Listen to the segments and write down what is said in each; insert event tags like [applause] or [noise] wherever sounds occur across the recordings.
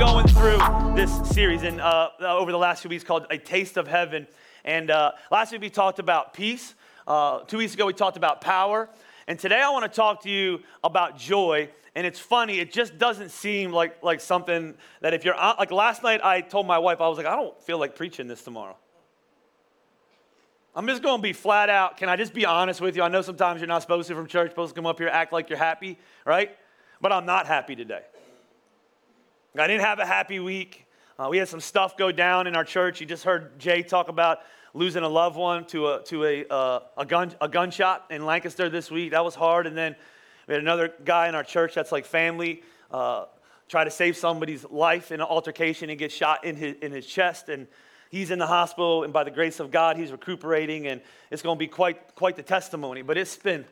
Going through this series and uh, over the last few weeks called A Taste of Heaven. And uh, last week we talked about peace. Uh, two weeks ago we talked about power. And today I want to talk to you about joy. And it's funny, it just doesn't seem like, like something that if you're, like last night I told my wife, I was like, I don't feel like preaching this tomorrow. I'm just going to be flat out. Can I just be honest with you? I know sometimes you're not supposed to from church, supposed to come up here, act like you're happy, right? But I'm not happy today. I didn't have a happy week. Uh, we had some stuff go down in our church. You just heard Jay talk about losing a loved one to a, to a, uh, a, gun, a gunshot in Lancaster this week. That was hard. And then we had another guy in our church that's like family uh, try to save somebody's life in an altercation and get shot in his, in his chest. And he's in the hospital. And by the grace of God, he's recuperating. And it's going to be quite, quite the testimony. But it's been,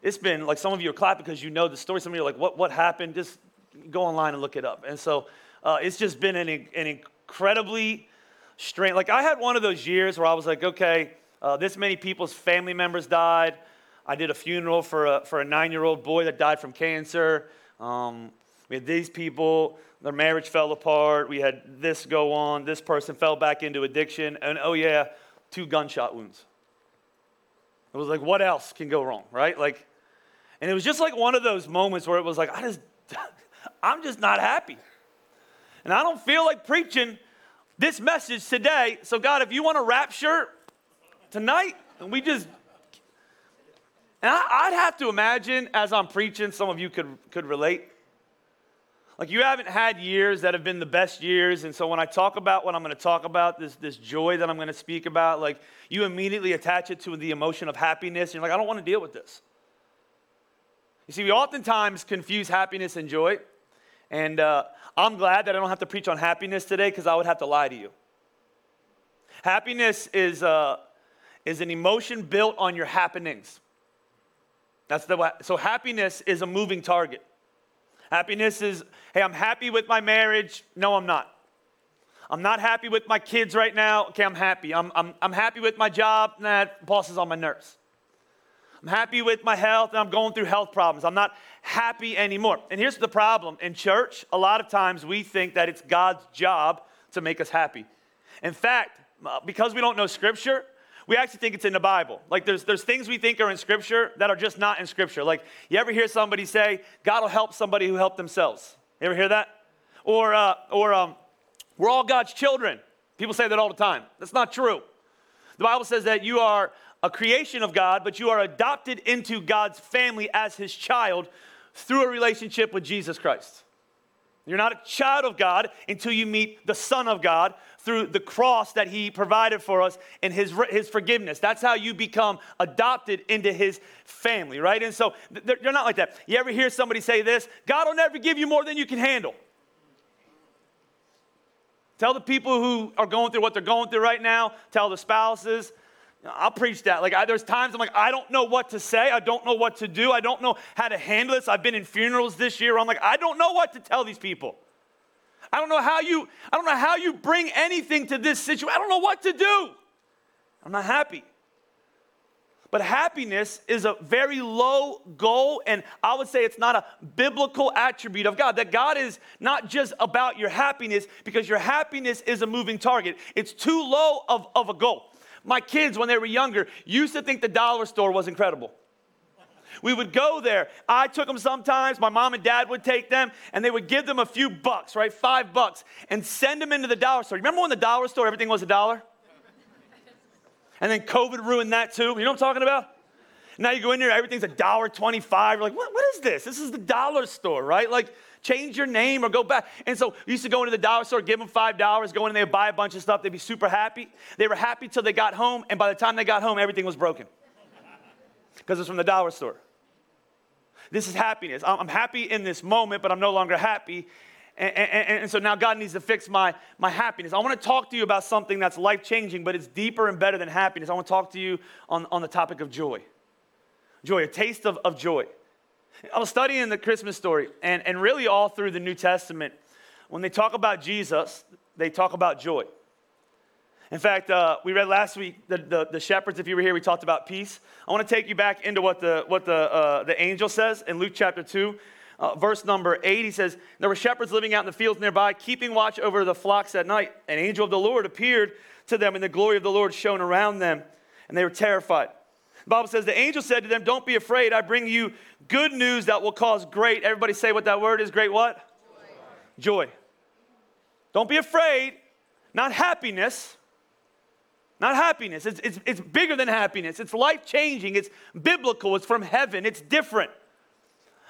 it's been like some of you are clapping because you know the story. Some of you are like, what, what happened? Just go online and look it up. And so uh, it's just been an, an incredibly strange. Like I had one of those years where I was like, okay, uh, this many people's family members died. I did a funeral for a, for a nine-year-old boy that died from cancer. Um, we had these people, their marriage fell apart. We had this go on. This person fell back into addiction. And oh, yeah, two gunshot wounds. It was like, what else can go wrong, right? Like, and it was just like one of those moments where it was like, I just, [laughs] I'm just not happy. And I don't feel like preaching this message today. So, God, if you want a rapture tonight, and we just, and I, would have to imagine as I'm preaching, some of you could, could relate. Like, you haven't had years that have been the best years. And so, when I talk about what I'm going to talk about, this, this joy that I'm going to speak about, like, you immediately attach it to the emotion of happiness. And You're like, I don't want to deal with this. You see, we oftentimes confuse happiness and joy. And uh, I'm glad that I don't have to preach on happiness today because I would have to lie to you. Happiness is, uh, is an emotion built on your happenings. That's the so happiness is a moving target. Happiness is, hey, I'm happy with my marriage. No, I'm not. I'm not happy with my kids right now. Okay, I'm happy. I'm, I'm, I'm happy with my job. Nah, boss is on my nerves. I'm happy with my health and I'm going through health problems. I'm not happy anymore. And here's the problem in church, a lot of times we think that it's God's job to make us happy. In fact, uh, because we don't know scripture, we actually think it's in the Bible. Like there's, there's things we think are in scripture that are just not in scripture. Like you ever hear somebody say, God will help somebody who helped themselves? You ever hear that? Or, uh, or um, we're all God's children. People say that all the time. That's not true. The Bible says that you are a creation of God, but you are adopted into God's family as his child through a relationship with Jesus Christ. You're not a child of God until you meet the Son of God through the cross that He provided for us and His, his forgiveness. That's how you become adopted into His family, right? And so they're, they're not like that. You ever hear somebody say this? God will never give you more than you can handle. Tell the people who are going through what they're going through right now, tell the spouses, I'll preach that. Like, I, there's times I'm like, I don't know what to say. I don't know what to do. I don't know how to handle this. I've been in funerals this year. I'm like, I don't know what to tell these people. I don't know how you, I don't know how you bring anything to this situation. I don't know what to do. I'm not happy. But happiness is a very low goal, and I would say it's not a biblical attribute of God. That God is not just about your happiness, because your happiness is a moving target. It's too low of, of a goal. My kids, when they were younger, used to think the dollar store was incredible. We would go there. I took them sometimes. My mom and dad would take them, and they would give them a few bucks, right? Five bucks, and send them into the dollar store. Remember when the dollar store, everything was a dollar? And then COVID ruined that too. You know what I'm talking about? Now you go in there, everything's a dollar twenty-five. You're like, what, what is this? This is the dollar store, right? Like, change your name or go back. And so we used to go into the dollar store, give them $5, go in there, buy a bunch of stuff. They'd be super happy. They were happy till they got home, and by the time they got home, everything was broken because it's from the dollar store. This is happiness. I'm happy in this moment, but I'm no longer happy. and, and, and, so now God needs to fix my, my happiness. I want to talk to you about something that's life changing, but it's deeper and better than happiness. I want to talk to you on, on the topic of joy. Joy, a taste of, of joy. I was studying the Christmas story, and, and really all through the New Testament, when they talk about Jesus, they talk about joy. In fact, uh, we read last week the, the, the, shepherds, if you were here, we talked about peace. I want to take you back into what the, what the, uh, the angel says in Luke chapter 2 uh, verse number eight, he says, There were shepherds living out in the fields nearby, keeping watch over the flocks at night. An angel of the Lord appeared to them, and the glory of the Lord shone around them, and they were terrified. The Bible says, The angel said to them, Don't be afraid. I bring you good news that will cause great. Everybody say what that word is great what? Joy. Joy. Don't be afraid. Not happiness. Not happiness. It's, it's, it's bigger than happiness. It's life changing. It's biblical. It's from heaven. It's different.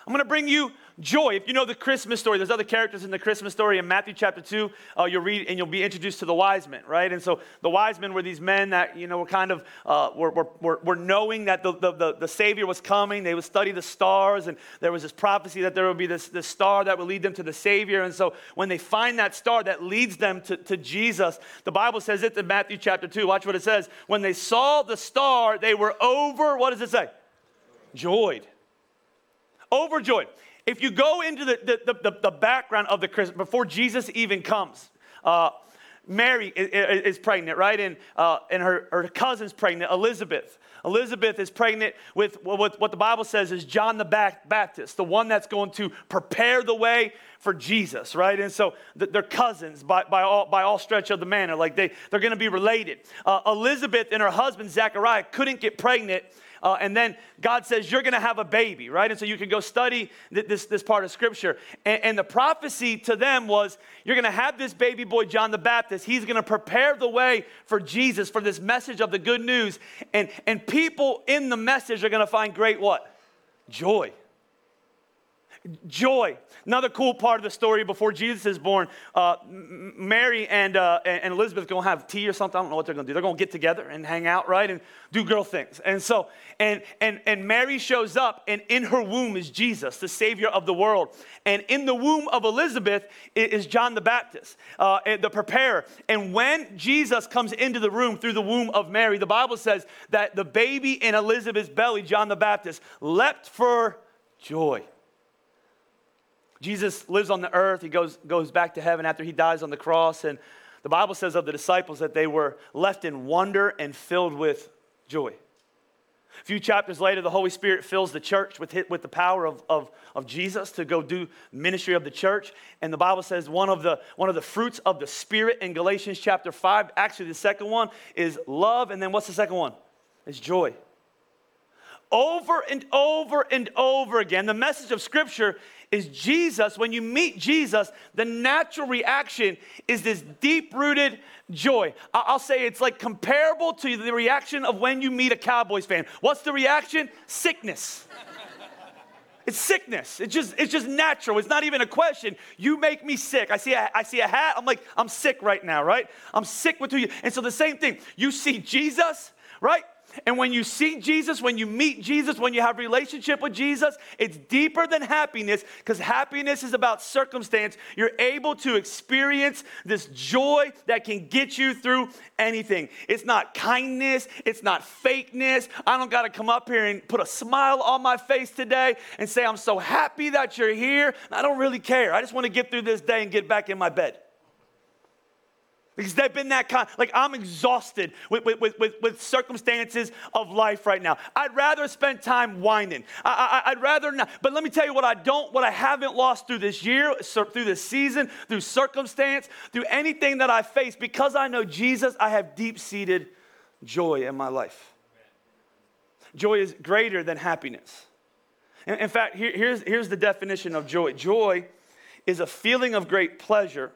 I'm going to bring you joy. If you know the Christmas story, there's other characters in the Christmas story in Matthew chapter 2. Uh, you'll read and you'll be introduced to the wise men, right? And so the wise men were these men that, you know, were kind of, uh, were, were, were knowing that the, the, the, the, Savior was coming. They would study the stars, and there was this prophecy that there would be this, this star that would lead them to the Savior. And so when they find that star that leads them to, to Jesus, the Bible says it in Matthew chapter 2. Watch what it says. When they saw the star, they were over, what does it say? Joyed overjoyed. If you go into the, the, the, the background of the Christmas, before Jesus even comes, uh, Mary is, pregnant, right? And, uh, and her, her cousin's pregnant, Elizabeth. Elizabeth is pregnant with, with what the Bible says is John the Baptist, the one that's going to prepare the way for Jesus, right? And so they're cousins by, by, all, by all stretch of the manner. Like they, they're going to be related. Uh, Elizabeth and her husband, Zechariah, couldn't get pregnant uh, and then God says, You're going to have a baby, right? And so you can go study th- this, this part of scripture. And, and the prophecy to them was, You're going to have this baby boy, John the Baptist. He's going to prepare the way for Jesus, for this message of the good news. And, and people in the message are going to find great what? Joy. Joy. Another cool part of the story before Jesus is born, uh, Mary and, uh, and Elizabeth going to have tea or something. I don't know what they're going to do. They're going to get together and hang out, right? And do girl things. And so, and, and, and Mary shows up, and in her womb is Jesus, the Savior of the world. And in the womb of Elizabeth is John the Baptist, uh, the preparer. And when Jesus comes into the room through the womb of Mary, the Bible says that the baby in Elizabeth's belly, John the Baptist, leapt for joy. Jesus lives on the earth. He goes, goes back to heaven after he dies on the cross. And the Bible says of the disciples that they were left in wonder and filled with joy. A few chapters later, the Holy Spirit fills the church with, with the power of, of, of Jesus to go do ministry of the church. And the Bible says one of the, one of the fruits of the Spirit in Galatians chapter 5, actually, the second one is love. And then what's the second one? It's joy. Over and over and over again, the message of Scripture is Jesus, when you meet Jesus, the natural reaction is this deep rooted joy. I'll say it's like comparable to the reaction of when you meet a Cowboys fan. What's the reaction? Sickness. It's sickness. It's just, it's just natural. It's not even a question. You make me sick. I see, a, I see a hat. I'm like, I'm sick right now, right? I'm sick with who you. And so the same thing. You see Jesus, right? And when you see Jesus, when you meet Jesus, when you have relationship with Jesus, it's deeper than happiness because happiness is about circumstance. You're able to experience this joy that can get you through anything. It's not kindness, it's not fakeness. I don't got to come up here and put a smile on my face today and say I'm so happy that you're here. I don't really care. I just want to get through this day and get back in my bed because they've been that kind. Like, I'm exhausted with, with, with, with, circumstances of life right now. I'd rather spend time whining. I, I, I'd rather not. But let me tell you what I don't, what I haven't lost through this year, through this season, through circumstance, through anything that I face, because I know Jesus, I have deep seated joy in my life. Joy is greater than happiness. In, in fact, here, here's, here's the definition of joy joy is a feeling of great pleasure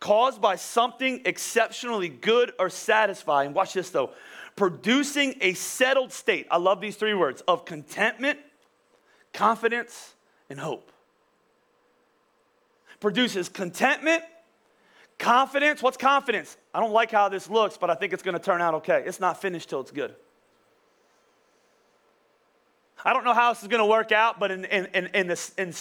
caused by something exceptionally good or satisfying. Watch this though. Producing a settled state. I love these three words of contentment, confidence, and hope. Produces contentment, confidence. What's confidence? I don't like how this looks, but I think it's going to turn out okay. It's not finished till it's good. I don't know how this is going to work out, but in, in, in, in, this, in,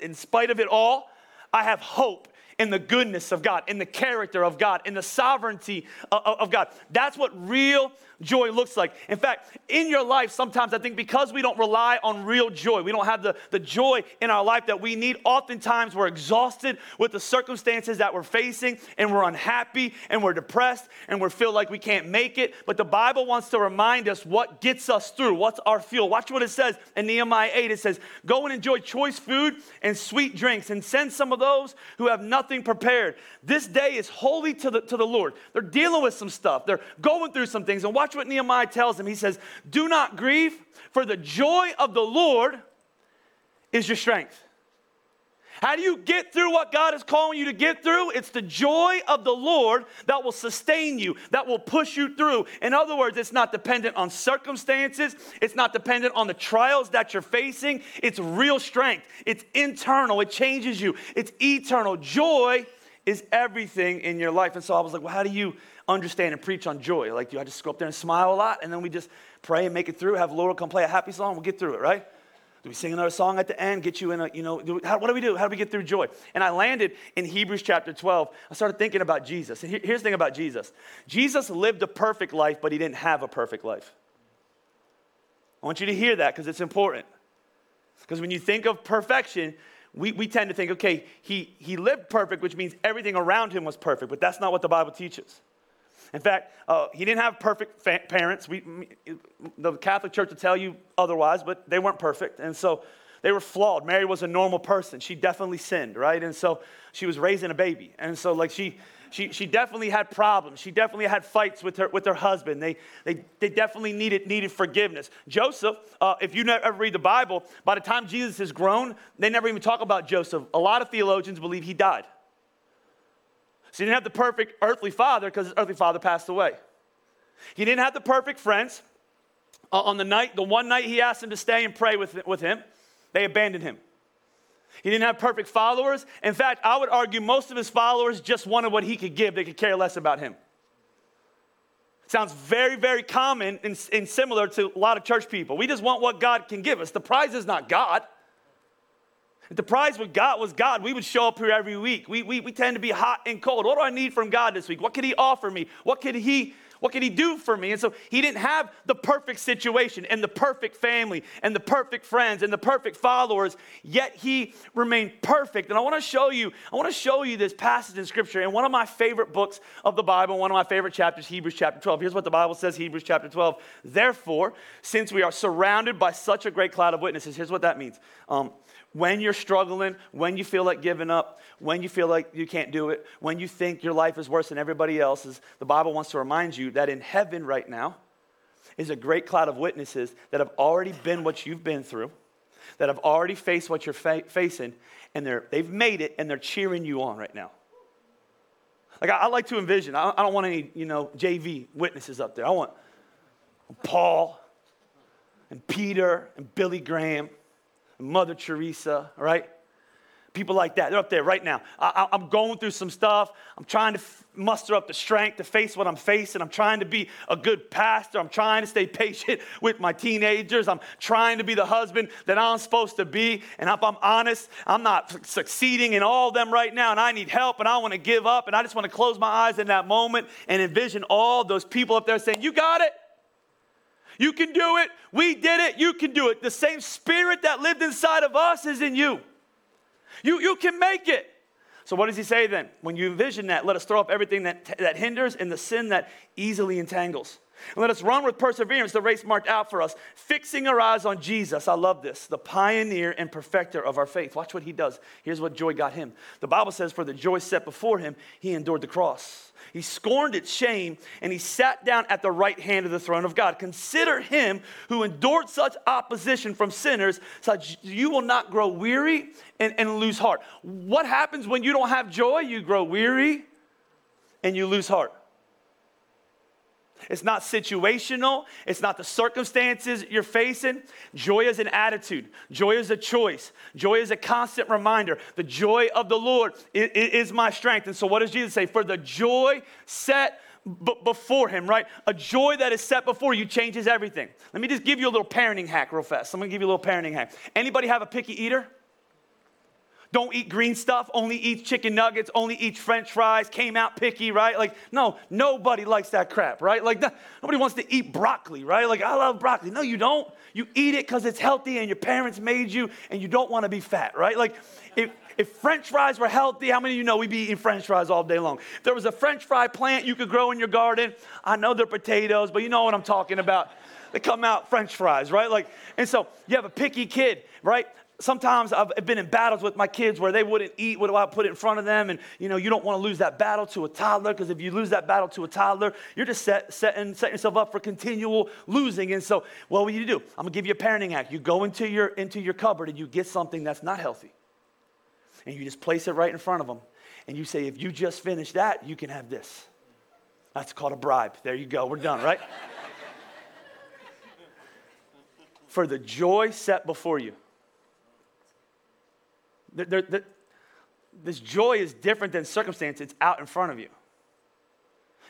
in spite of it all, I have hope in the goodness of God, in the character of God, in the sovereignty of, of God. That's what real joy looks like. In fact, in your life, sometimes I think because we don't rely on real joy, we don't have the, the joy in our life that we need, oftentimes we're exhausted with the circumstances that we're facing and we're unhappy and we're depressed and we feel like we can't make it. But the Bible wants to remind us what gets us through, what's our fuel. Watch what it says in Nehemiah 8. It says, Go and enjoy choice food and sweet drinks and send some of those who have nothing prepared. This day is holy to the, to the Lord. They're dealing with some stuff, they're going through some things. And watch what Nehemiah tells him. He says, Do not grieve, for the joy of the Lord is your strength. How do you get through what God is calling you to get through? It's the joy of the Lord that will sustain you, that will push you through. In other words, it's not dependent on circumstances, it's not dependent on the trials that you're facing. It's real strength, it's internal, it changes you, it's eternal. Joy is everything in your life. And so I was like, well, how do you understand and preach on joy? Like, do I just go up there and smile a lot and then we just pray and make it through? Have Laura come play a happy song? We'll get through it, right? Do we sing another song at the end? Get you in a, you know, do, how, what do we do? How do we get through joy? And I landed in Hebrews chapter 12. I started thinking about Jesus. And here, here's the thing about Jesus Jesus lived a perfect life, but he didn't have a perfect life. I want you to hear that because it's important. Because when you think of perfection, we, we tend to think, okay, he, he lived perfect, which means everything around him was perfect, but that's not what the Bible teaches. In fact, uh, he didn't have perfect fa- parents. We, the Catholic Church will tell you otherwise, but they weren't perfect. And so they were flawed. Mary was a normal person. She definitely sinned, right? And so she was raising a baby. And so, like, she, she, she definitely had problems. She definitely had fights with her, with her husband. They, they, they definitely needed, needed forgiveness. Joseph, uh, if you never read the Bible, by the time Jesus is grown, they never even talk about Joseph. A lot of theologians believe he died. So he didn't have the perfect earthly father because his earthly father passed away. He didn't have the perfect friends. Uh, on the night, the one night he asked them to stay and pray with, with him, they abandoned him. He didn't have perfect followers. In fact, I would argue most of his followers just wanted what he could give, they could care less about him. Sounds very, very common and, and similar to a lot of church people. We just want what God can give us. The prize is not God. The prize with God was God, we would show up here every week. We, we, we tend to be hot and cold. What do I need from God this week? What could He offer me? What could He what could he do for me? And so he didn't have the perfect situation and the perfect family and the perfect friends and the perfect followers, yet he remained perfect. And I want to show you, I want to show you this passage in scripture in one of my favorite books of the Bible, one of my favorite chapters, Hebrews chapter 12. Here's what the Bible says, Hebrews chapter 12. Therefore, since we are surrounded by such a great cloud of witnesses, here's what that means. Um, when you're struggling, when you feel like giving up, when you feel like you can't do it, when you think your life is worse than everybody else's, the Bible wants to remind you that in heaven right now is a great cloud of witnesses that have already been what you've been through, that have already faced what you're fa- facing, and they're, they've made it and they're cheering you on right now. Like, I, I like to envision, I, I don't want any, you know, JV witnesses up there. I want Paul and Peter and Billy Graham Mother Teresa, right? People like that, they're up there right now. I, am going through some stuff. I'm trying to f- muster up the strength to face what I'm facing. I'm trying to be a good pastor. I'm trying to stay [laughs] patient with my teenagers. I'm trying to be the husband that I'm supposed to be. And if I'm honest, I'm not succeeding in all of them right now. And I need help and I want to give up. And I just want to close my eyes in that moment and envision all those people up there saying, You got it. You can do it. We did it. You can do it. The same spirit that lived inside of us is in you. You, you can make it. So, what does he say then? When you envision that, let us throw up everything that, that hinders and the sin that easily entangles. And let us run with perseverance the race marked out for us, fixing our eyes on Jesus. I love this, the pioneer and perfecter of our faith. Watch what he does. Here's what joy got him. The Bible says, For the joy set before him, he endured the cross. He scorned its shame and he sat down at the right hand of the throne of God. Consider him who endured such opposition from sinners, such you will not grow weary and, and lose heart. What happens when you don't have joy? You grow weary and you lose heart. It's not situational. It's not the circumstances you're facing. Joy is an attitude. Joy is a choice. Joy is a constant reminder. The joy of the Lord is, my strength. And so, what does Jesus say? For the joy set b- before him, right? A joy that is set before you changes everything. Let me just give you a little parenting hack real fast. I'm gonna give you a little parenting hack. Anybody have a picky eater? Don't eat green stuff, only eat chicken nuggets, only eat french fries, came out picky, right? Like, no, nobody likes that crap, right? Like, nobody wants to eat broccoli, right? Like, I love broccoli. No, you don't. You eat it because it's healthy and your parents made you and you don't want to be fat, right? Like, if, if french fries were healthy, how many of you know we'd be eating french fries all day long? If there was a french fry plant you could grow in your garden, I know they're potatoes, but you know what I'm talking about. They come out french fries, right? Like, and so you have a picky kid, right? Sometimes I've been in battles with my kids where they wouldn't eat what I put in front of them. And, you know, you don't want to lose that battle to a toddler because if you lose that battle to a toddler, you're just set, setting, setting yourself up for continual losing. And so, what will you do? I'm going to give you a parenting hack. You go into your, into your cupboard and you get something that's not healthy. And you just place it right in front of them. And you say, if you just finish that, you can have this. That's called a bribe. There you go. We're done, right? [laughs] for the joy set before you. There, there, this joy is different than circumstance, it's out in front of you.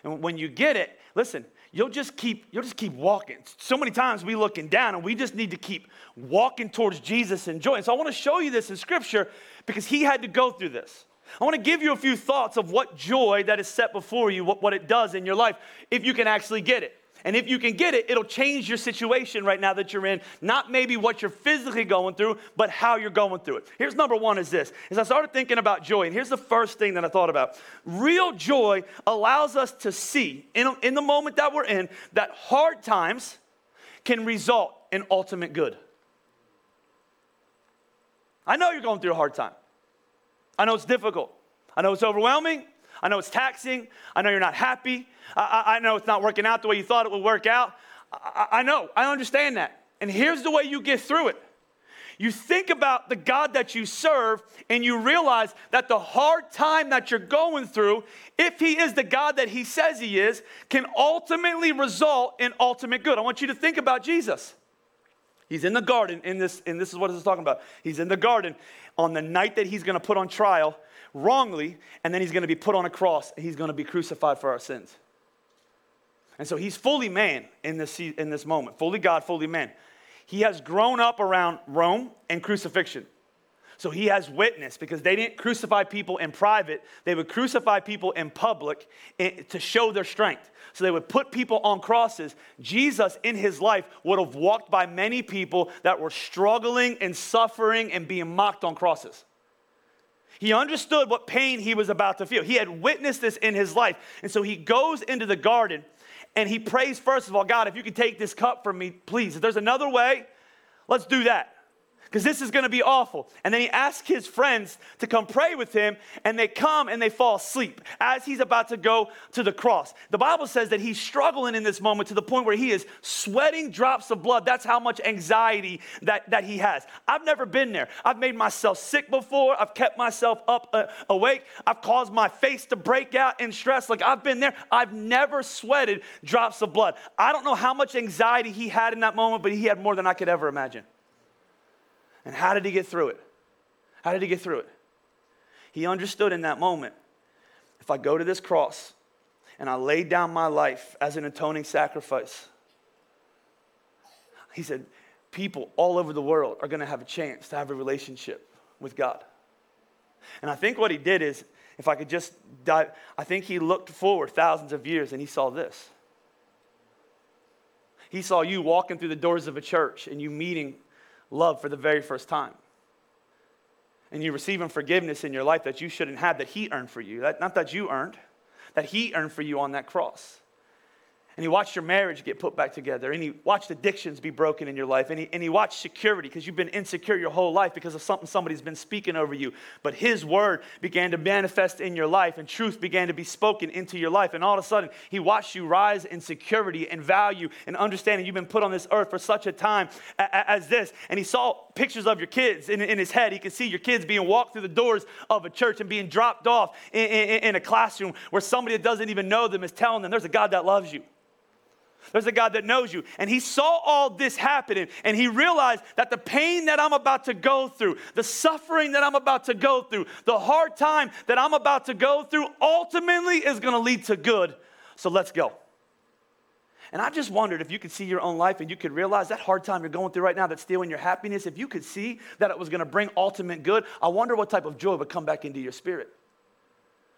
And when you get it, listen, you'll just keep you'll just keep walking. So many times we looking down and we just need to keep walking towards Jesus and joy. And so I want to show you this in scripture because he had to go through this. I want to give you a few thoughts of what joy that is set before you, what, what it does in your life, if you can actually get it. And if you can get it, it'll change your situation right now that you're in, not maybe what you're physically going through, but how you're going through it. Here's number one is this. As I started thinking about joy, and here's the first thing that I thought about. Real joy allows us to see in, in the moment that we're in that hard times can result in ultimate good. I know you're going through a hard time. I know it's difficult. I know it's overwhelming. I know it's taxing. I know you're not happy. I, I know it's not working out the way you thought it would work out. I, I know. I understand that. And here's the way you get through it. You think about the God that you serve, and you realize that the hard time that you're going through, if He is the God that He says He is, can ultimately result in ultimate good. I want you to think about Jesus. He's in the garden, in this, and this is what this is talking about. He's in the garden on the night that he's going to put on trial wrongly, and then he's going to be put on a cross, and he's going to be crucified for our sins. And so he's fully man in this, in this moment, fully God, fully man. He has grown up around Rome and crucifixion. So he has witness because they didn't crucify people in private, they would crucify people in public eh, to show their strength. So they would put people on crosses. Jesus, in his life, would have walked by many people that were struggling and suffering and being mocked on crosses. He understood what pain he was about to feel. He had witnessed this in his life. And so he goes into the garden and he prays, first of all, God, if you could take this cup from me, please. If there's another way, let's do that because this is going to be awful. And then he asks his friends to come pray with him, and they come and they fall asleep as he's about to go to the cross. The Bible says that he's struggling in this moment to the point where he is sweating drops of blood. That's how much anxiety that, that he has. I've never been there. I've made myself sick before, I've kept myself up uh, awake, I've caused my face to break out in stress. Like I've been there. I've never sweated drops of blood. I don't know how much anxiety he had in that moment, but he had more than I could ever imagine. And how did he get through it? How did he get through it? He understood in that moment if I go to this cross and I lay down my life as an atoning sacrifice, he said, people all over the world are going to have a chance to have a relationship with God. And I think what he did is, if I could just dive, I think he looked forward thousands of years and he saw this. He saw you walking through the doors of a church and you meeting love for the very first time. And you're receiving forgiveness in your life that you shouldn't have, that He earned for you. That, not that you earned, that He earned for you on that cross and he watched your marriage get put back together, and he watched addictions be broken in your life, and he, and he watched security because you've been insecure your whole life because of something somebody's been speaking over you. But his word began to manifest in your life, and truth began to be spoken into your life. And all of a sudden, he watched you rise in security and value and understanding you've been put on this earth for such a time as this. And he saw pictures of your kids in, in his head. He could see your kids being walked through the doors of a church and being dropped off in, in, in a classroom where somebody that doesn't even know them is telling them there's a God that loves you. There's a God that knows you. And he saw all this happening and he realized that the pain that I'm about to go through, the suffering that I'm about to go through, the hard time that I'm about to go through ultimately is going to lead to good. So let's go. And I just wondered if you could see your own life and you could realize that hard time you're going through right now that's stealing your happiness, if you could see that it was going to bring ultimate good, I wonder what type of joy would come back into your spirit.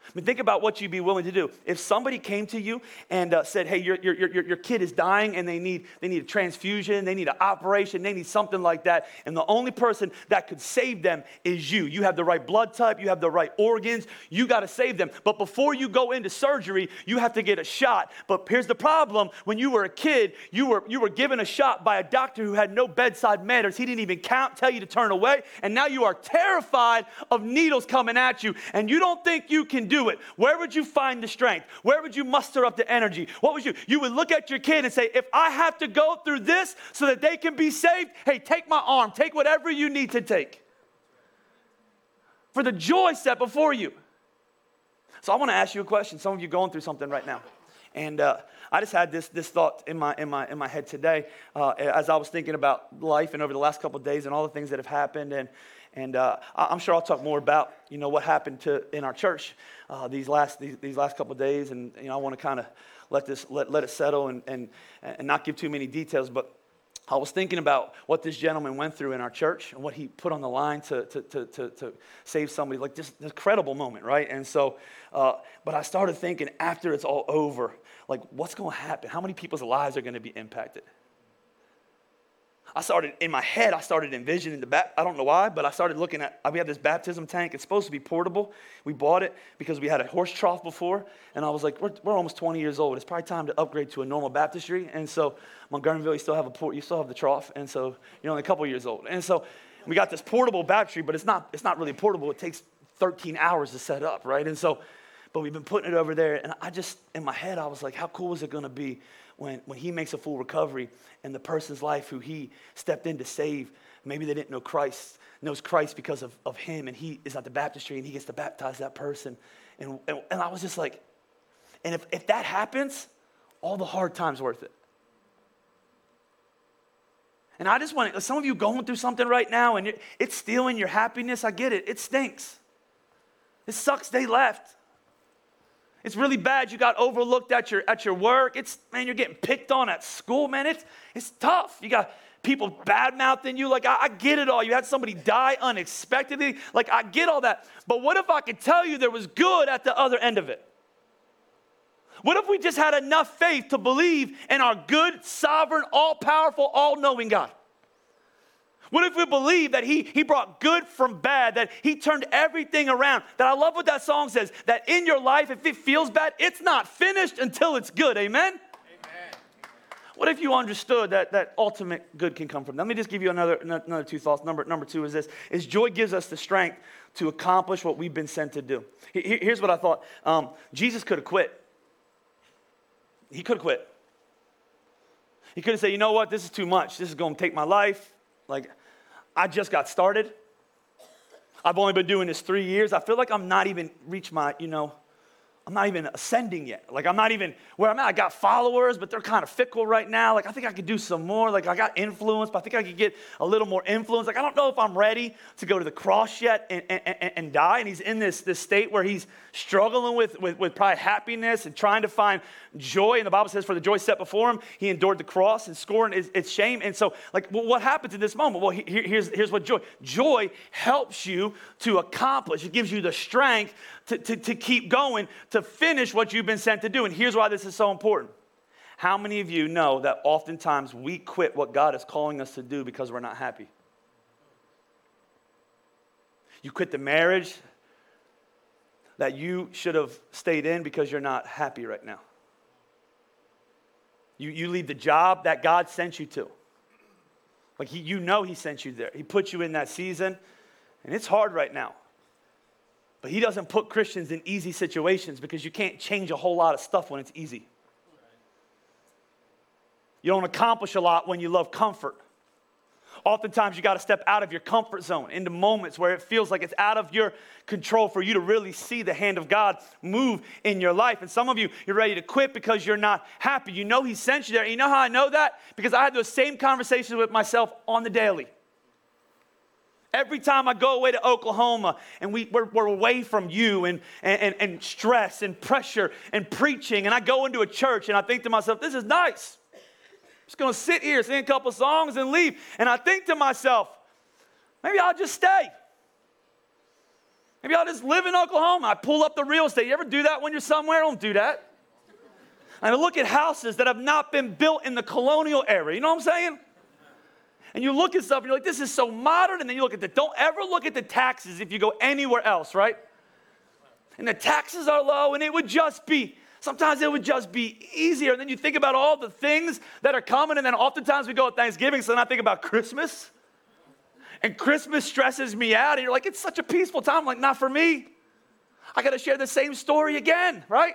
I mean, think about what you'd be willing to do. If somebody came to you and uh, said, hey, your, your, your, your kid is dying and they need, they need a transfusion, they need an operation, they need something like that, and the only person that could save them is you. You have the right blood type, you have the right organs, you got to save them. But before you go into surgery, you have to get a shot. But here's the problem when you were a kid, you were, you were given a shot by a doctor who had no bedside manners. He didn't even count, tell you to turn away, and now you are terrified of needles coming at you, and you don't think you can do do it, where would you find the strength? Where would you muster up the energy? What would you? You would look at your kid and say, if I have to go through this so that they can be saved, hey, take my arm, take whatever you need to take. For the joy set before you. So I want to ask you a question. Some of you going through something right now. And uh, I just had this, this thought in my, in, my, in my head today uh, as I was thinking about life and over the last couple days and all the things that have happened. And, and uh, I'm sure I'll talk more about, you know, what happened to, in our church uh, these, last, these, these last couple days. And, you know, I want to kind of let, this, let, let it settle and, and, and not give too many details. But I was thinking about what this gentleman went through in our church and what he put on the line to, to, to, to, to save somebody. Like, just this incredible moment, right? And so, uh, but I started thinking after it's all over, like, what's going to happen? How many people's lives are going to be impacted? I started, in my head, I started envisioning the, bat, I don't know why, but I started looking at, we have this baptism tank. It's supposed to be portable. We bought it because we had a horse trough before. And I was like, we're, we're almost 20 years old. It's probably time to upgrade to a normal baptistry. And so Montgomeryville, you still have a port, you still have the trough. And so you're only a couple years old. And so we got this portable baptistry, but it's not, it's not really portable. It takes 13 hours to set up, right? And so, but we've been putting it over there. And I just, in my head, I was like, how cool is it going to be when, when he makes a full recovery and the person's life who he stepped in to save, maybe they didn't know Christ, knows Christ because of, of him, and he is at the baptistry and he gets to baptize that person. And, and, and I was just like, and if, if that happens, all the hard times worth it. And I just want to, some of you going through something right now and it's stealing your happiness. I get it. It stinks. It sucks they left. It's really bad. You got overlooked at your at your work. It's man, you're getting picked on at school, man. It's it's tough. You got people bad mouthing you. Like I, I get it all. You had somebody die unexpectedly. Like I get all that. But what if I could tell you there was good at the other end of it? What if we just had enough faith to believe in our good, sovereign, all powerful, all knowing God? What if we believe that he, he brought good from bad, that he turned everything around? That I love what that song says, that in your life, if it feels bad, it's not finished until it's good. Amen? Amen. What if you understood that, that ultimate good can come from? Let me just give you another, another two thoughts. Number, number two is this, is joy gives us the strength to accomplish what we've been sent to do. Here's what I thought. Um, Jesus could have quit. He could have quit. He could have said, you know what, this is too much. This is going to take my life. Like, I just got started. I've only been doing this three years. I feel like I'm not even reached my, you know, I'm not even ascending yet. Like, I'm not even where I'm at. I got followers, but they're kind of fickle right now. Like, I think I could do some more. Like, I got influence, but I think I could get a little more influence. Like, I don't know if I'm ready to go to the cross yet and, and, and, die. And he's in this, this state where he's struggling with, with, with probably happiness and trying to find joy. And the Bible says, for the joy set before him, he endured the cross and scorn its, its shame. And so, like, well, what happens in this moment? Well, here, here's, here's what joy joy helps you to accomplish, it gives you the strength to, to, to keep going, to finish what you've been sent to do. And here's why this is so important. How many of you know that oftentimes we quit what God is calling us to do because we're not happy? You quit the marriage that you should have stayed in because you're not happy right now. You, you leave the job that God sent you to. Like he, you know He sent you there. He put you in that season, and it's hard right now. But he doesn't put Christians in easy situations because you can't change a whole lot of stuff when it's easy. You don't accomplish a lot when you love comfort. Oftentimes, you got to step out of your comfort zone into moments where it feels like it's out of your control for you to really see the hand of God move in your life. And some of you, you're ready to quit because you're not happy. You know He sent you there. And you know how I know that? Because I had those same conversations with myself on the daily. Every time I go away to Oklahoma and we, we're, we're away from you and, and, and stress and pressure and preaching, and I go into a church and I think to myself, this is nice. Just gonna sit here, sing a couple songs, and leave. And I think to myself, maybe I'll just stay. Maybe I'll just live in Oklahoma. I pull up the real estate. You ever do that when you're somewhere? Don't do that. And I look at houses that have not been built in the colonial era. You know what I'm saying? And you look at stuff and you're like, this is so modern. And then you look at the, don't ever look at the taxes if you go anywhere else, right? And the taxes are low and it would just be, sometimes it would just be easier. And then you think about all the things that are coming. And then oftentimes we go at Thanksgiving, so then I think about Christmas and Christmas stresses me out, and you're like, it's such a peaceful time. I'm like, not for me. I got to share the same story again, right?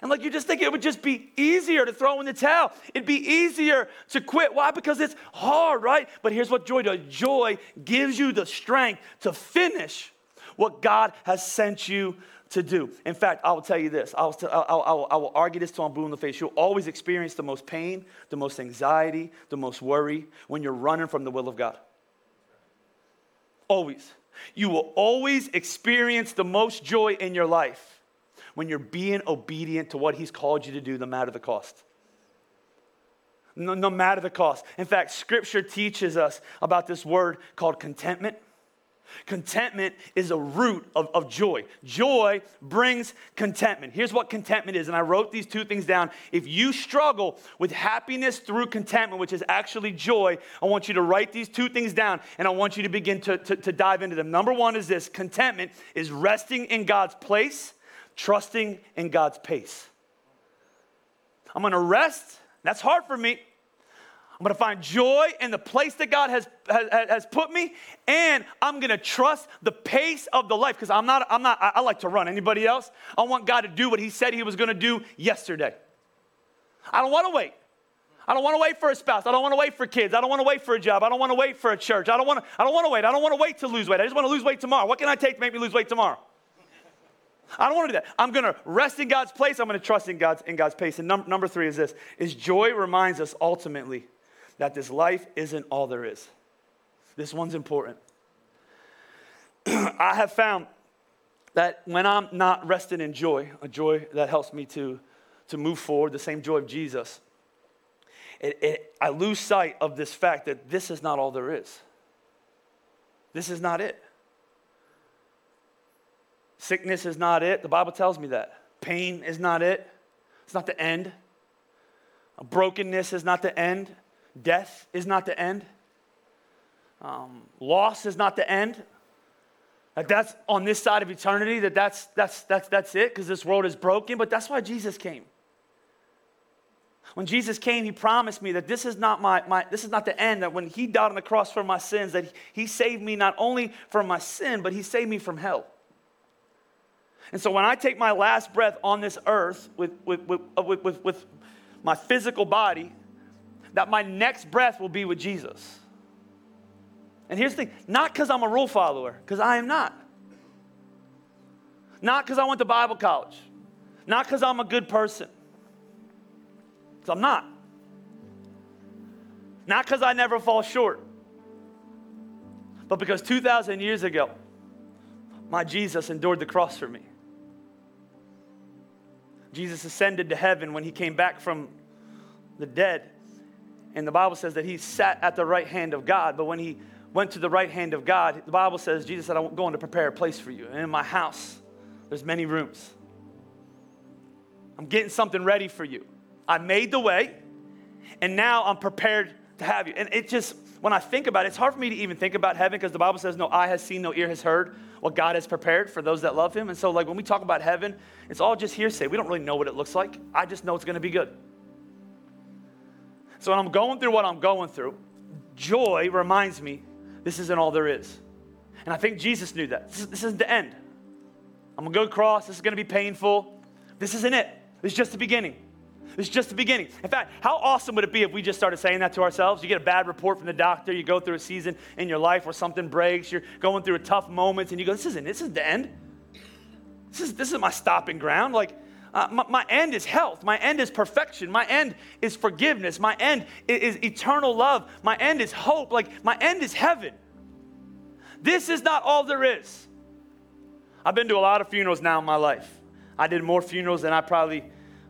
And like you just think it would just be easier to throw in the towel. It'd be easier to quit. Why? Because it's hard, right? But here's what joy does joy gives you the strength to finish what God has sent you to do. In fact, I will tell you this. I will, will, I will argue this till I'm blue in the face. You'll always experience the most pain, the most anxiety, the most worry when you're running from the will of God. Always. You will always experience the most joy in your life when you're being obedient to what He's called you to do, no matter the cost. No, no matter the cost. In fact, Scripture teaches us about this word called contentment. Contentment is a root of, of joy. Joy brings contentment. Here's what contentment is, and I wrote these two things down. If you struggle with happiness through contentment, which is actually joy, I want you to write these two things down and I want you to begin to, to, to dive into them. Number one is this contentment is resting in God's place, trusting in God's pace. I'm gonna rest. That's hard for me. I'm gonna find joy in the place that God has, has, has put me, and I'm gonna trust the pace of the life because I'm not, I'm not, I, I like to run. Anybody else? I want God to do what He said He was gonna do yesterday. I don't wanna wait. I don't want to wait for a spouse. I don't want to wait for kids. I don't want to wait for a job. I don't want to wait for a church. I don't want to, I don't want to wait. I don't want to wait to lose weight. I just want to lose weight tomorrow. What can I take to make me lose weight tomorrow? I don't want to do that. I'm going to rest in God's place. I'm going to trust in God's, in God's pace. And num- number three is this, is joy reminds us ultimately that this life isn't all there is. This one's important. [clears throat] I have found that when I'm not resting in joy, a joy that helps me to, to move forward, the same joy of Jesus, it, it, I lose sight of this fact that this is not all there is. This is not it. Sickness is not it. The Bible tells me that. Pain is not it. It's not the end. Brokenness is not the end. Death is not the end. Um, loss is not the end. That that's on this side of eternity, that that's, that's, that's, that's it because this world is broken, but that's why Jesus came. When Jesus came, he promised me that this is not my, my this is not the end, that when he died on the cross for my sins, that he saved me not only from my sin, but he saved me from hell. And so when I take my last breath on this earth with, with, with, with, with, with my physical body, that my next breath will be with Jesus. And here's the thing not because I'm a rule follower, because I am not. Not because I went to Bible college. Not because I'm a good person. Because I'm not. Not because I never fall short. But because 2,000 years ago, my Jesus endured the cross for me. Jesus ascended to heaven when he came back from the dead. And the Bible says that he sat at the right hand of God. But when he went to the right hand of God, the Bible says, Jesus said, I'm going to prepare a place for you. And in my house, there's many rooms. I'm getting something ready for you. I made the way, and now I'm prepared to have you. And it just, when I think about it, it's hard for me to even think about heaven because the Bible says, no eye has seen, no ear has heard what God has prepared for those that love him. And so, like, when we talk about heaven, it's all just hearsay. We don't really know what it looks like. I just know it's going to be good. So when I'm going through what I'm going through, joy reminds me this isn't all there is. And I think Jesus knew that. This, is, this isn't the end. I'm gonna go across. This is gonna be painful. This isn't it. This is just the beginning. This is just the beginning. In fact, how awesome would it be if we just started saying that to ourselves? You get a bad report from the doctor, you go through a season in your life where something breaks, you're going through a tough moment, and you go, This isn't, this is the end. This is, this is my stopping ground. Like, uh, my, my, end is health. My end is perfection. My end is forgiveness. My end is, is eternal love. My end is hope. Like, my end is heaven. This is not all there is. I've been to a lot of funerals now in my life. I did more funerals than I probably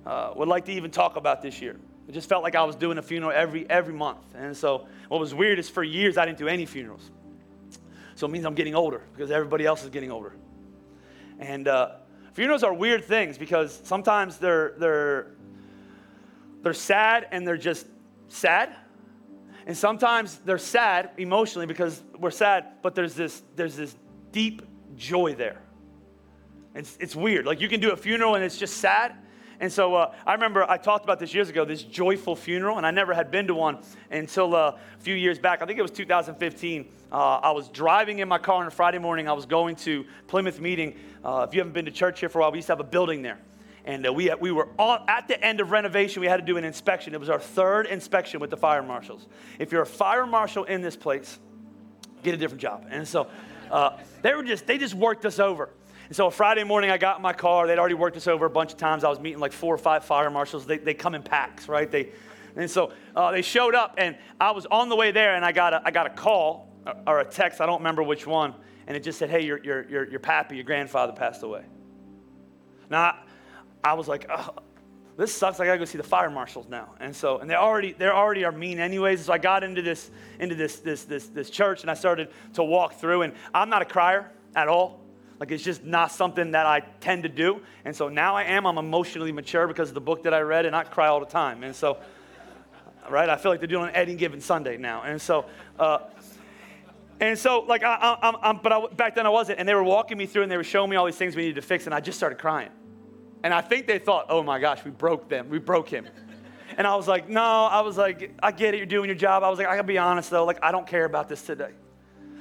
uh, would like to even talk about this year. It just felt like I was doing a funeral every every month. And so what was weird is for years I didn't do any funerals. So it means I'm getting older because everybody else is getting older. And uh, funerals are weird things because sometimes they're they're they're sad and they're just sad. And sometimes they're sad emotionally because we're sad, but there's this there's this deep joy there. It's, it's weird. Like you can do a funeral and it's just sad, and so uh, I remember I talked about this years ago, this joyful funeral, and I never had been to one until uh, a few years back. I think it was 2015. Uh, I was driving in my car on a Friday morning. I was going to Plymouth meeting. Uh, if you haven't been to church here for a while, we used to have a building there. And uh, we, we were all, at the end of renovation, we had to do an inspection. It was our third inspection with the fire marshals. If you're a fire marshal in this place, get a different job. And so uh, they were just, they just worked us over. And so Friday morning, I got in my car. They'd already worked us over a bunch of times. I was meeting like four or five fire marshals. They, they come in packs, right? They, and so uh, they showed up, and I was on the way there, and I got a, I got a call or a text. I don't remember which one. And it just said, hey, your, your, your, your pappy, your grandfather passed away. Now, I, I was like, oh, this sucks. I gotta go see the fire marshals now. And so, and they already, they already are mean anyways. So I got into this, into this, this, this, this church, and I started to walk through. And I'm not a crier at all. Like it's just not something that I tend to do. And so now I am. I'm emotionally mature because of the book that I read, and I cry all the time. And so, right, I feel like they're doing an Any Given Sunday now. And so, uh, and so, like, I, am I'm, but I, back then I wasn't. And they were walking me through, and they were showing me all these things we needed to fix, and I just started crying. And I think they thought, oh my gosh, we broke them. We broke him. And I was like, no, I was like, I get it, you're doing your job. I was like, I gotta be honest though, like, I don't care about this today.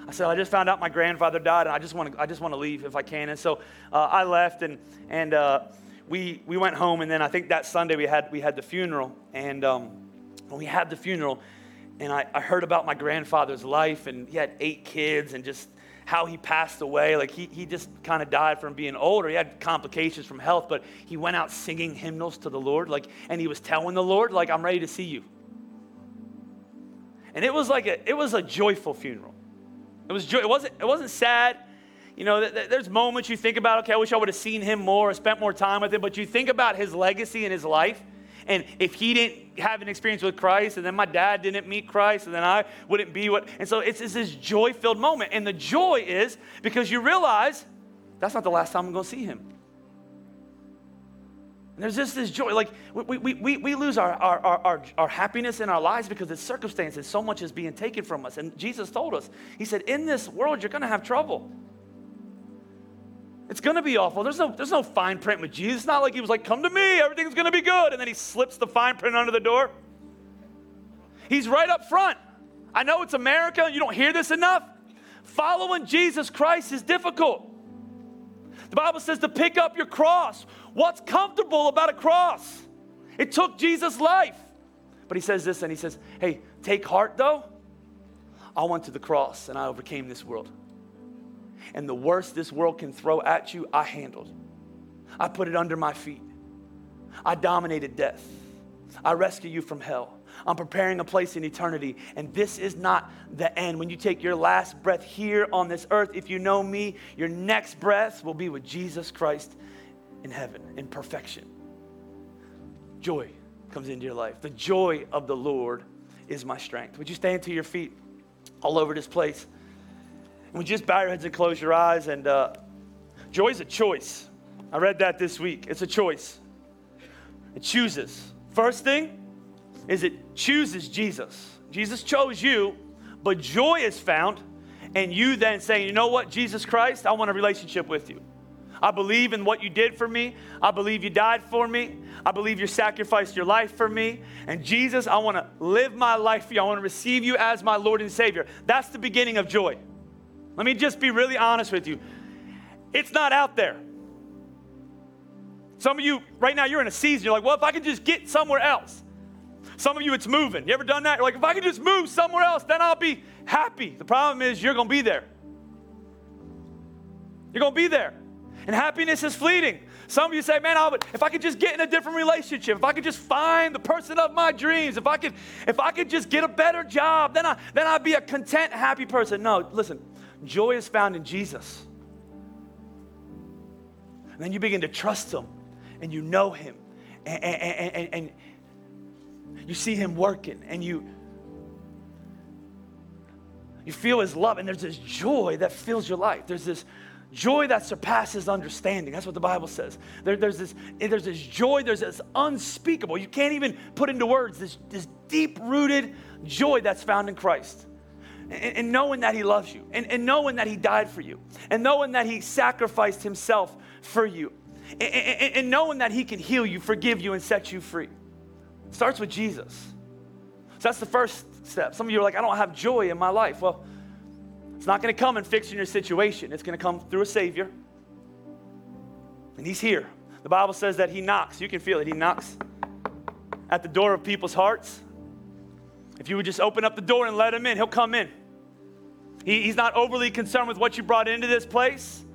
I said, I just found out my grandfather died, and I just want to, I just want to leave if I can. And so uh, I left, and and uh, we we went home, and then I think that Sunday we had we had the funeral, and um, we had the funeral, and I, I heard about my grandfather's life, and he had eight kids, and just how he passed away. Like he, he just kind of died from being older. He had complications from health, but he went out singing hymnals to the Lord, like, and he was telling the Lord, like, I'm ready to see you. And it was like a, it was a joyful funeral. It was. It wasn't, it wasn't sad. You know, th- th- there's moments you think about, okay, I wish I would have seen him more or spent more time with him, but you think about his legacy and his life. And if he didn't have an experience with Christ, and then my dad didn't meet Christ, and then I wouldn't be what. And so it's, it's this joy filled moment. And the joy is because you realize that's not the last time I'm going to see him. And there's just this joy. Like, we, we, we, we lose our, our, our, our, happiness in our lives because of circumstances. So much is being taken from us. And Jesus told us, He said, In this world, you're going to have trouble. It's going to be awful. There's no, there's no fine print with Jesus. It's not like He was like, Come to me, everything's going to be good. And then He slips the fine print under the door. He's right up front. I know it's America, you don't hear this enough. Following Jesus Christ is difficult. The Bible says to pick up your cross. What's comfortable about a cross? It took Jesus' life. But he says this and he says, Hey, take heart though. I went to the cross and I overcame this world. And the worst this world can throw at you, I handled. I put it under my feet. I dominated death. I rescue you from hell. I'm preparing a place in eternity. And this is not the end. When you take your last breath here on this earth, if you know me, your next breath will be with Jesus Christ in heaven in perfection. Joy comes into your life. The joy of the Lord is my strength. Would you stand to your feet all over this place? And would you just bow your heads and close your eyes? And uh, joy is a choice. I read that this week. It's a choice. It chooses. First thing is it chooses Jesus. Jesus chose you, but joy is found, and you then saying, you know what, Jesus Christ, I want a relationship with you. I believe in what you did for me. I believe you died for me. I believe you sacrificed your life for me. And Jesus, I want to live my life for you. I want to receive you as my Lord and Savior. That's the beginning of joy. Let me just be really honest with you. It's not out there. Some of you, right now, you're in a season, you're like, well, if I can just get somewhere else. Some of you, it's moving. You ever done that? You're like, if I can just move somewhere else, then I'll be happy. The problem is, you're going to be there. You're going to be there. And happiness is fleeting. Some of you say, man, if I could just get in a different relationship, if I could just find the person of my dreams, if I could, if I could just get a better job, then I then I'd be a content, happy person. No, listen, joy is found in Jesus. And then you begin to trust him and you know him. And, and, and, and you see him working and you you feel his love and there's this joy that fills your life. There's this joy that surpasses understanding. That's what the Bible says. There, there's, this, eh, there's this joy, there's this unspeakable, you can't even put into words, this, this deep rooted joy that's found in Christ. And, and, knowing that He loves you, and, and knowing that He died for you, and knowing that He sacrificed Himself for you, and, and, and knowing that He can heal you, forgive you, and set you free. It starts with Jesus. So that's the first step. Some of you are like, I don't have joy in my life. Well, it's not going to come in fixing your situation, it's going to come through a Savior. And He's here. The Bible says that He knocks. You can feel it. He knocks at the door of people's hearts. If you would just open up the door and let Him in, He'll come in. He, he's not overly concerned with what you brought into this place.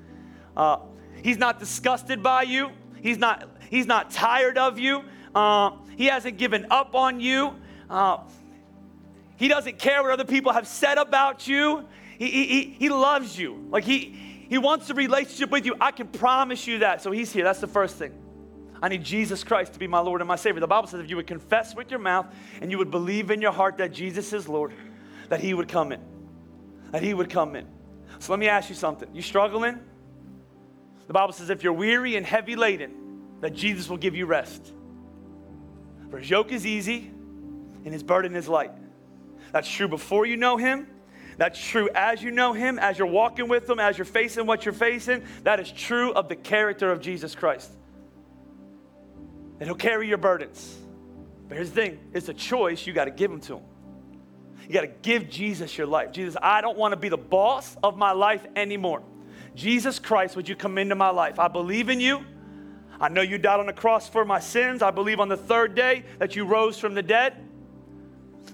Uh, he's not disgusted by you. He's not, he's not tired of you. Uh, he hasn't given up on you. Uh, he doesn't care what other people have said about you. He, he, he loves you. Like he, he wants a relationship with you. I can promise you that. So he's here. That's the first thing. I need Jesus Christ to be my Lord and my Savior. The Bible says if you would confess with your mouth and you would believe in your heart that Jesus is Lord, that He would come in. That He would come in. So let me ask you something. You struggling? The Bible says if you're weary and heavy laden, that Jesus will give you rest. For His yoke is easy and His burden is light. That's true before you know Him that's true as you know Him, as you're walking with Him, as you're facing what you're facing. That is true of the character of Jesus Christ. And He'll carry your burdens. But here's the thing it's a choice, you got to give them to Him. You got to give Jesus your life. Jesus, I don't want to be the boss of my life anymore. Jesus Christ, would you come into my life? I believe in you. I know you died on the cross for my sins. I believe on the third day that you rose from the dead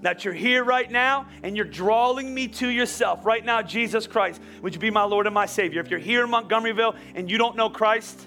that you're here right now and you're drawing me to yourself right now, Jesus Christ. Would you be my Lord and my Savior? If you're here in Montgomeryville and you don't know Christ,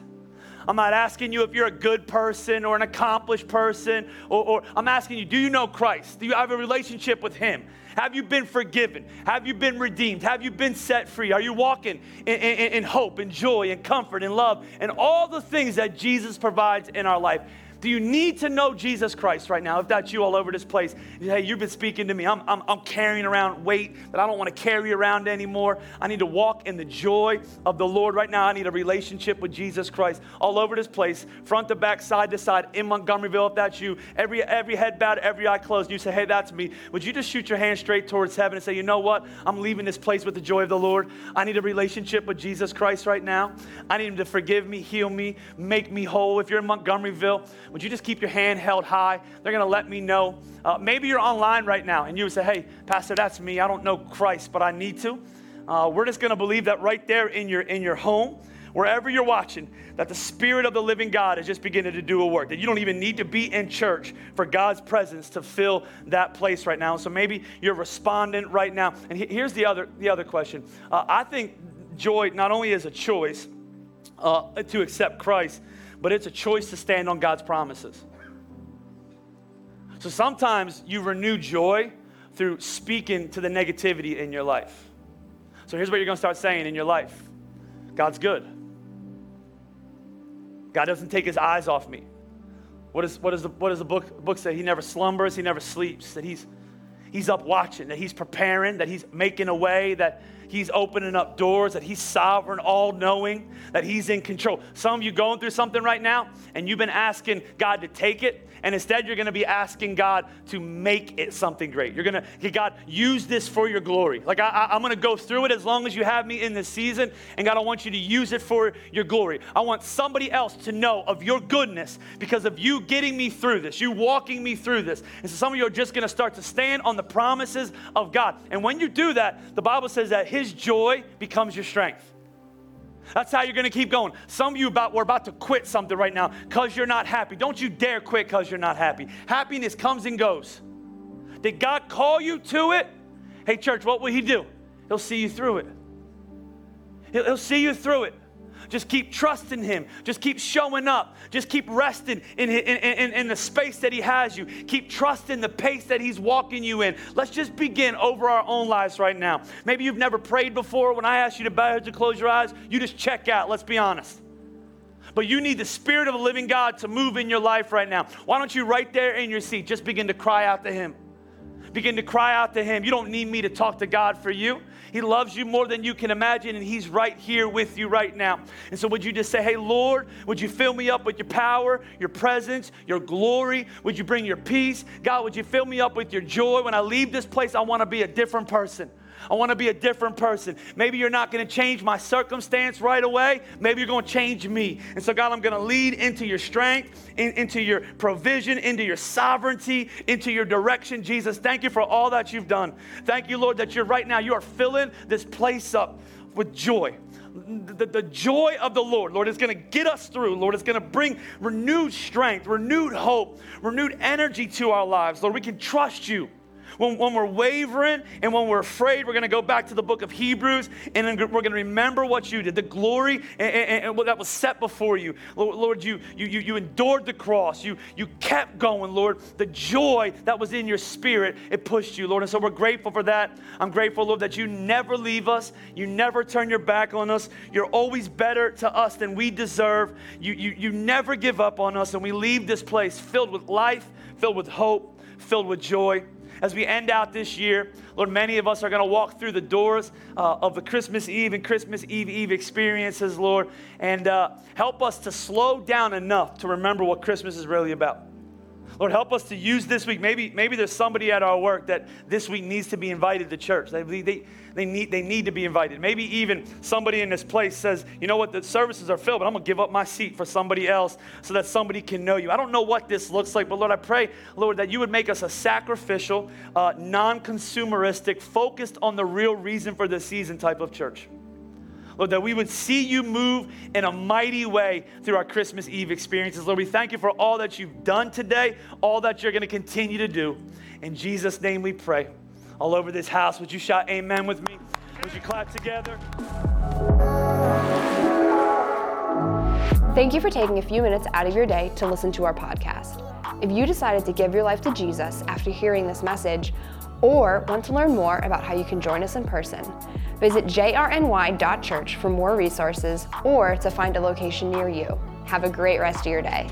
I'm not asking you if you're a good person or an accomplished person, or, or, I'm asking you, do you know Christ? Do you have a relationship with Him? Have you been forgiven? Have you been redeemed? Have you been set free? Are you walking in, in, in hope and joy and comfort and love and all the things that Jesus provides in our life? Do you need to know Jesus Christ right now? If that's you all over this place, hey, you've been speaking to me. I'm, I'm, I'm carrying around weight that I don't want to carry around anymore. I need to walk in the joy of the Lord right now. I need a relationship with Jesus Christ all over this place, front to back, side to side, in Montgomeryville. If that's you, every, every head bowed, every eye closed, you say, hey, that's me. Would you just shoot your hand straight towards heaven and say, you know what? I'm leaving this place with the joy of the Lord. I need a relationship with Jesus Christ right now. I need Him to forgive me, heal me, make me whole. If you're in Montgomeryville, would you just keep your hand held high? They're going to let me know. Uh, maybe you're online right now and you would say, hey, Pastor, that's me. I don't know Christ, but I need to. Uh, we're just going to believe that right there in your, in your home, wherever you're watching, that the Spirit of the living God is just beginning to do a work. That you don't even need to be in church for God's presence to fill that place right now. So maybe you're responding right now. And here's the other, the other question. Uh, I think joy not only is a choice uh, to accept Christ, but it's a choice to stand on God's promises. So sometimes you renew joy through speaking to the negativity in your life. So here's what you're going to start saying in your life God's good. God doesn't take his eyes off me. What, is, what, is the, what does the book, book say? He never slumbers, he never sleeps, that he's, he's up watching, that he's preparing, that he's making a way, that He's opening up doors, that He's sovereign, all knowing, that He's in control. Some of you going through something right now and you've been asking God to take it, and instead you're going to be asking God to make it something great. You're going to, God, use this for your glory. Like, I, am going to go through it as long as you have me in this season, and God, I want you to use it for your glory. I want somebody else to know of your goodness because of you getting me through this, you walking me through this. And so some of you are just going to start to stand on the promises of God. And when you do that, the Bible says that his joy becomes your strength. That's how you're to keep going. Some of you about we're about to quit something right now cuz you're not happy. Don't you dare quit cuz you're not happy. Happiness comes and goes. Did God call you to it? Hey church, what will he do? He'll see you through it. He'll, he'll see you through it. Just keep trusting Him. Just keep showing up. Just keep resting in, in, in, in, the space that He has you. Keep trusting the pace that He's walking you in. Let's just begin over our own lives right now. Maybe you've never prayed before. When I ask you to bow your and close your eyes, you just check out. Let's be honest. but you need the Spirit of the living God to move in your life right now. Why don't you, right there in your seat, just begin to cry out to Him? Begin to cry out to Him. You don't need me to talk to God for you. He loves you more than you can imagine, and He's right here with you right now. And so, would you just say, Hey, Lord, would you fill me up with your power, your presence, your glory? Would you bring your peace? God, would you fill me up with your joy? When I leave this place, I want to be a different person. I want to be a different person. Maybe you're not going to change my circumstance right away. Maybe you're going to change me. And so, God, I'm going to lead into your strength, in, into your provision, into your sovereignty, into your direction. Jesus, thank you for all that you've done. Thank you, Lord, that you're right now, you are filling this place up with joy. The, the, joy of the Lord, Lord, is going to get us through. Lord, it's going to bring renewed strength, renewed hope, renewed energy to our lives. Lord, we can trust you when, when we're wavering and when we're afraid, we're going to go back to the book of Hebrews and we're going to remember what you did, the glory and, and, and what that was set before you. Lord, Lord you, you, you, you endured the cross. You, you kept going, Lord. The joy that was in your spirit, it pushed you, Lord. And so we're grateful for that. I'm grateful, Lord, that you never leave us. You never turn your back on us. You're always better to us than we deserve. You, you, you never give up on us. And we leave this place filled with life, filled with hope, filled with joy as we end out this year, Lord, many of us are going to walk through the doors uh, of the Christmas Eve and Christmas Eve Eve experiences, Lord, and uh, help us to slow down enough to remember what Christmas is really about. Lord, help us to use this week. Maybe, maybe there's somebody at our work that this week needs to be invited to church. They, they, they, need, they need to be invited. Maybe even somebody in this place says, you know what, the services are filled, but I'm going to give up my seat for somebody else so that somebody can know you. I don't know what this looks like, but Lord, I pray, Lord, that you would make us a sacrificial, uh, non consumeristic, focused on the real reason for the season type of church. Lord, that we would see you move in a mighty way through our Christmas Eve experiences. Lord, we thank you for all that you've done today, all that you're going to continue to do. In Jesus' name we pray. All over this house, would you shout amen with me? Would you clap together? Thank you for taking a few minutes out of your day to listen to our podcast. If you decided to give your life to Jesus after hearing this message, or want to learn more about how you can join us in person, Visit jrny.church for more resources or to find a location near you. Have a great rest of your day.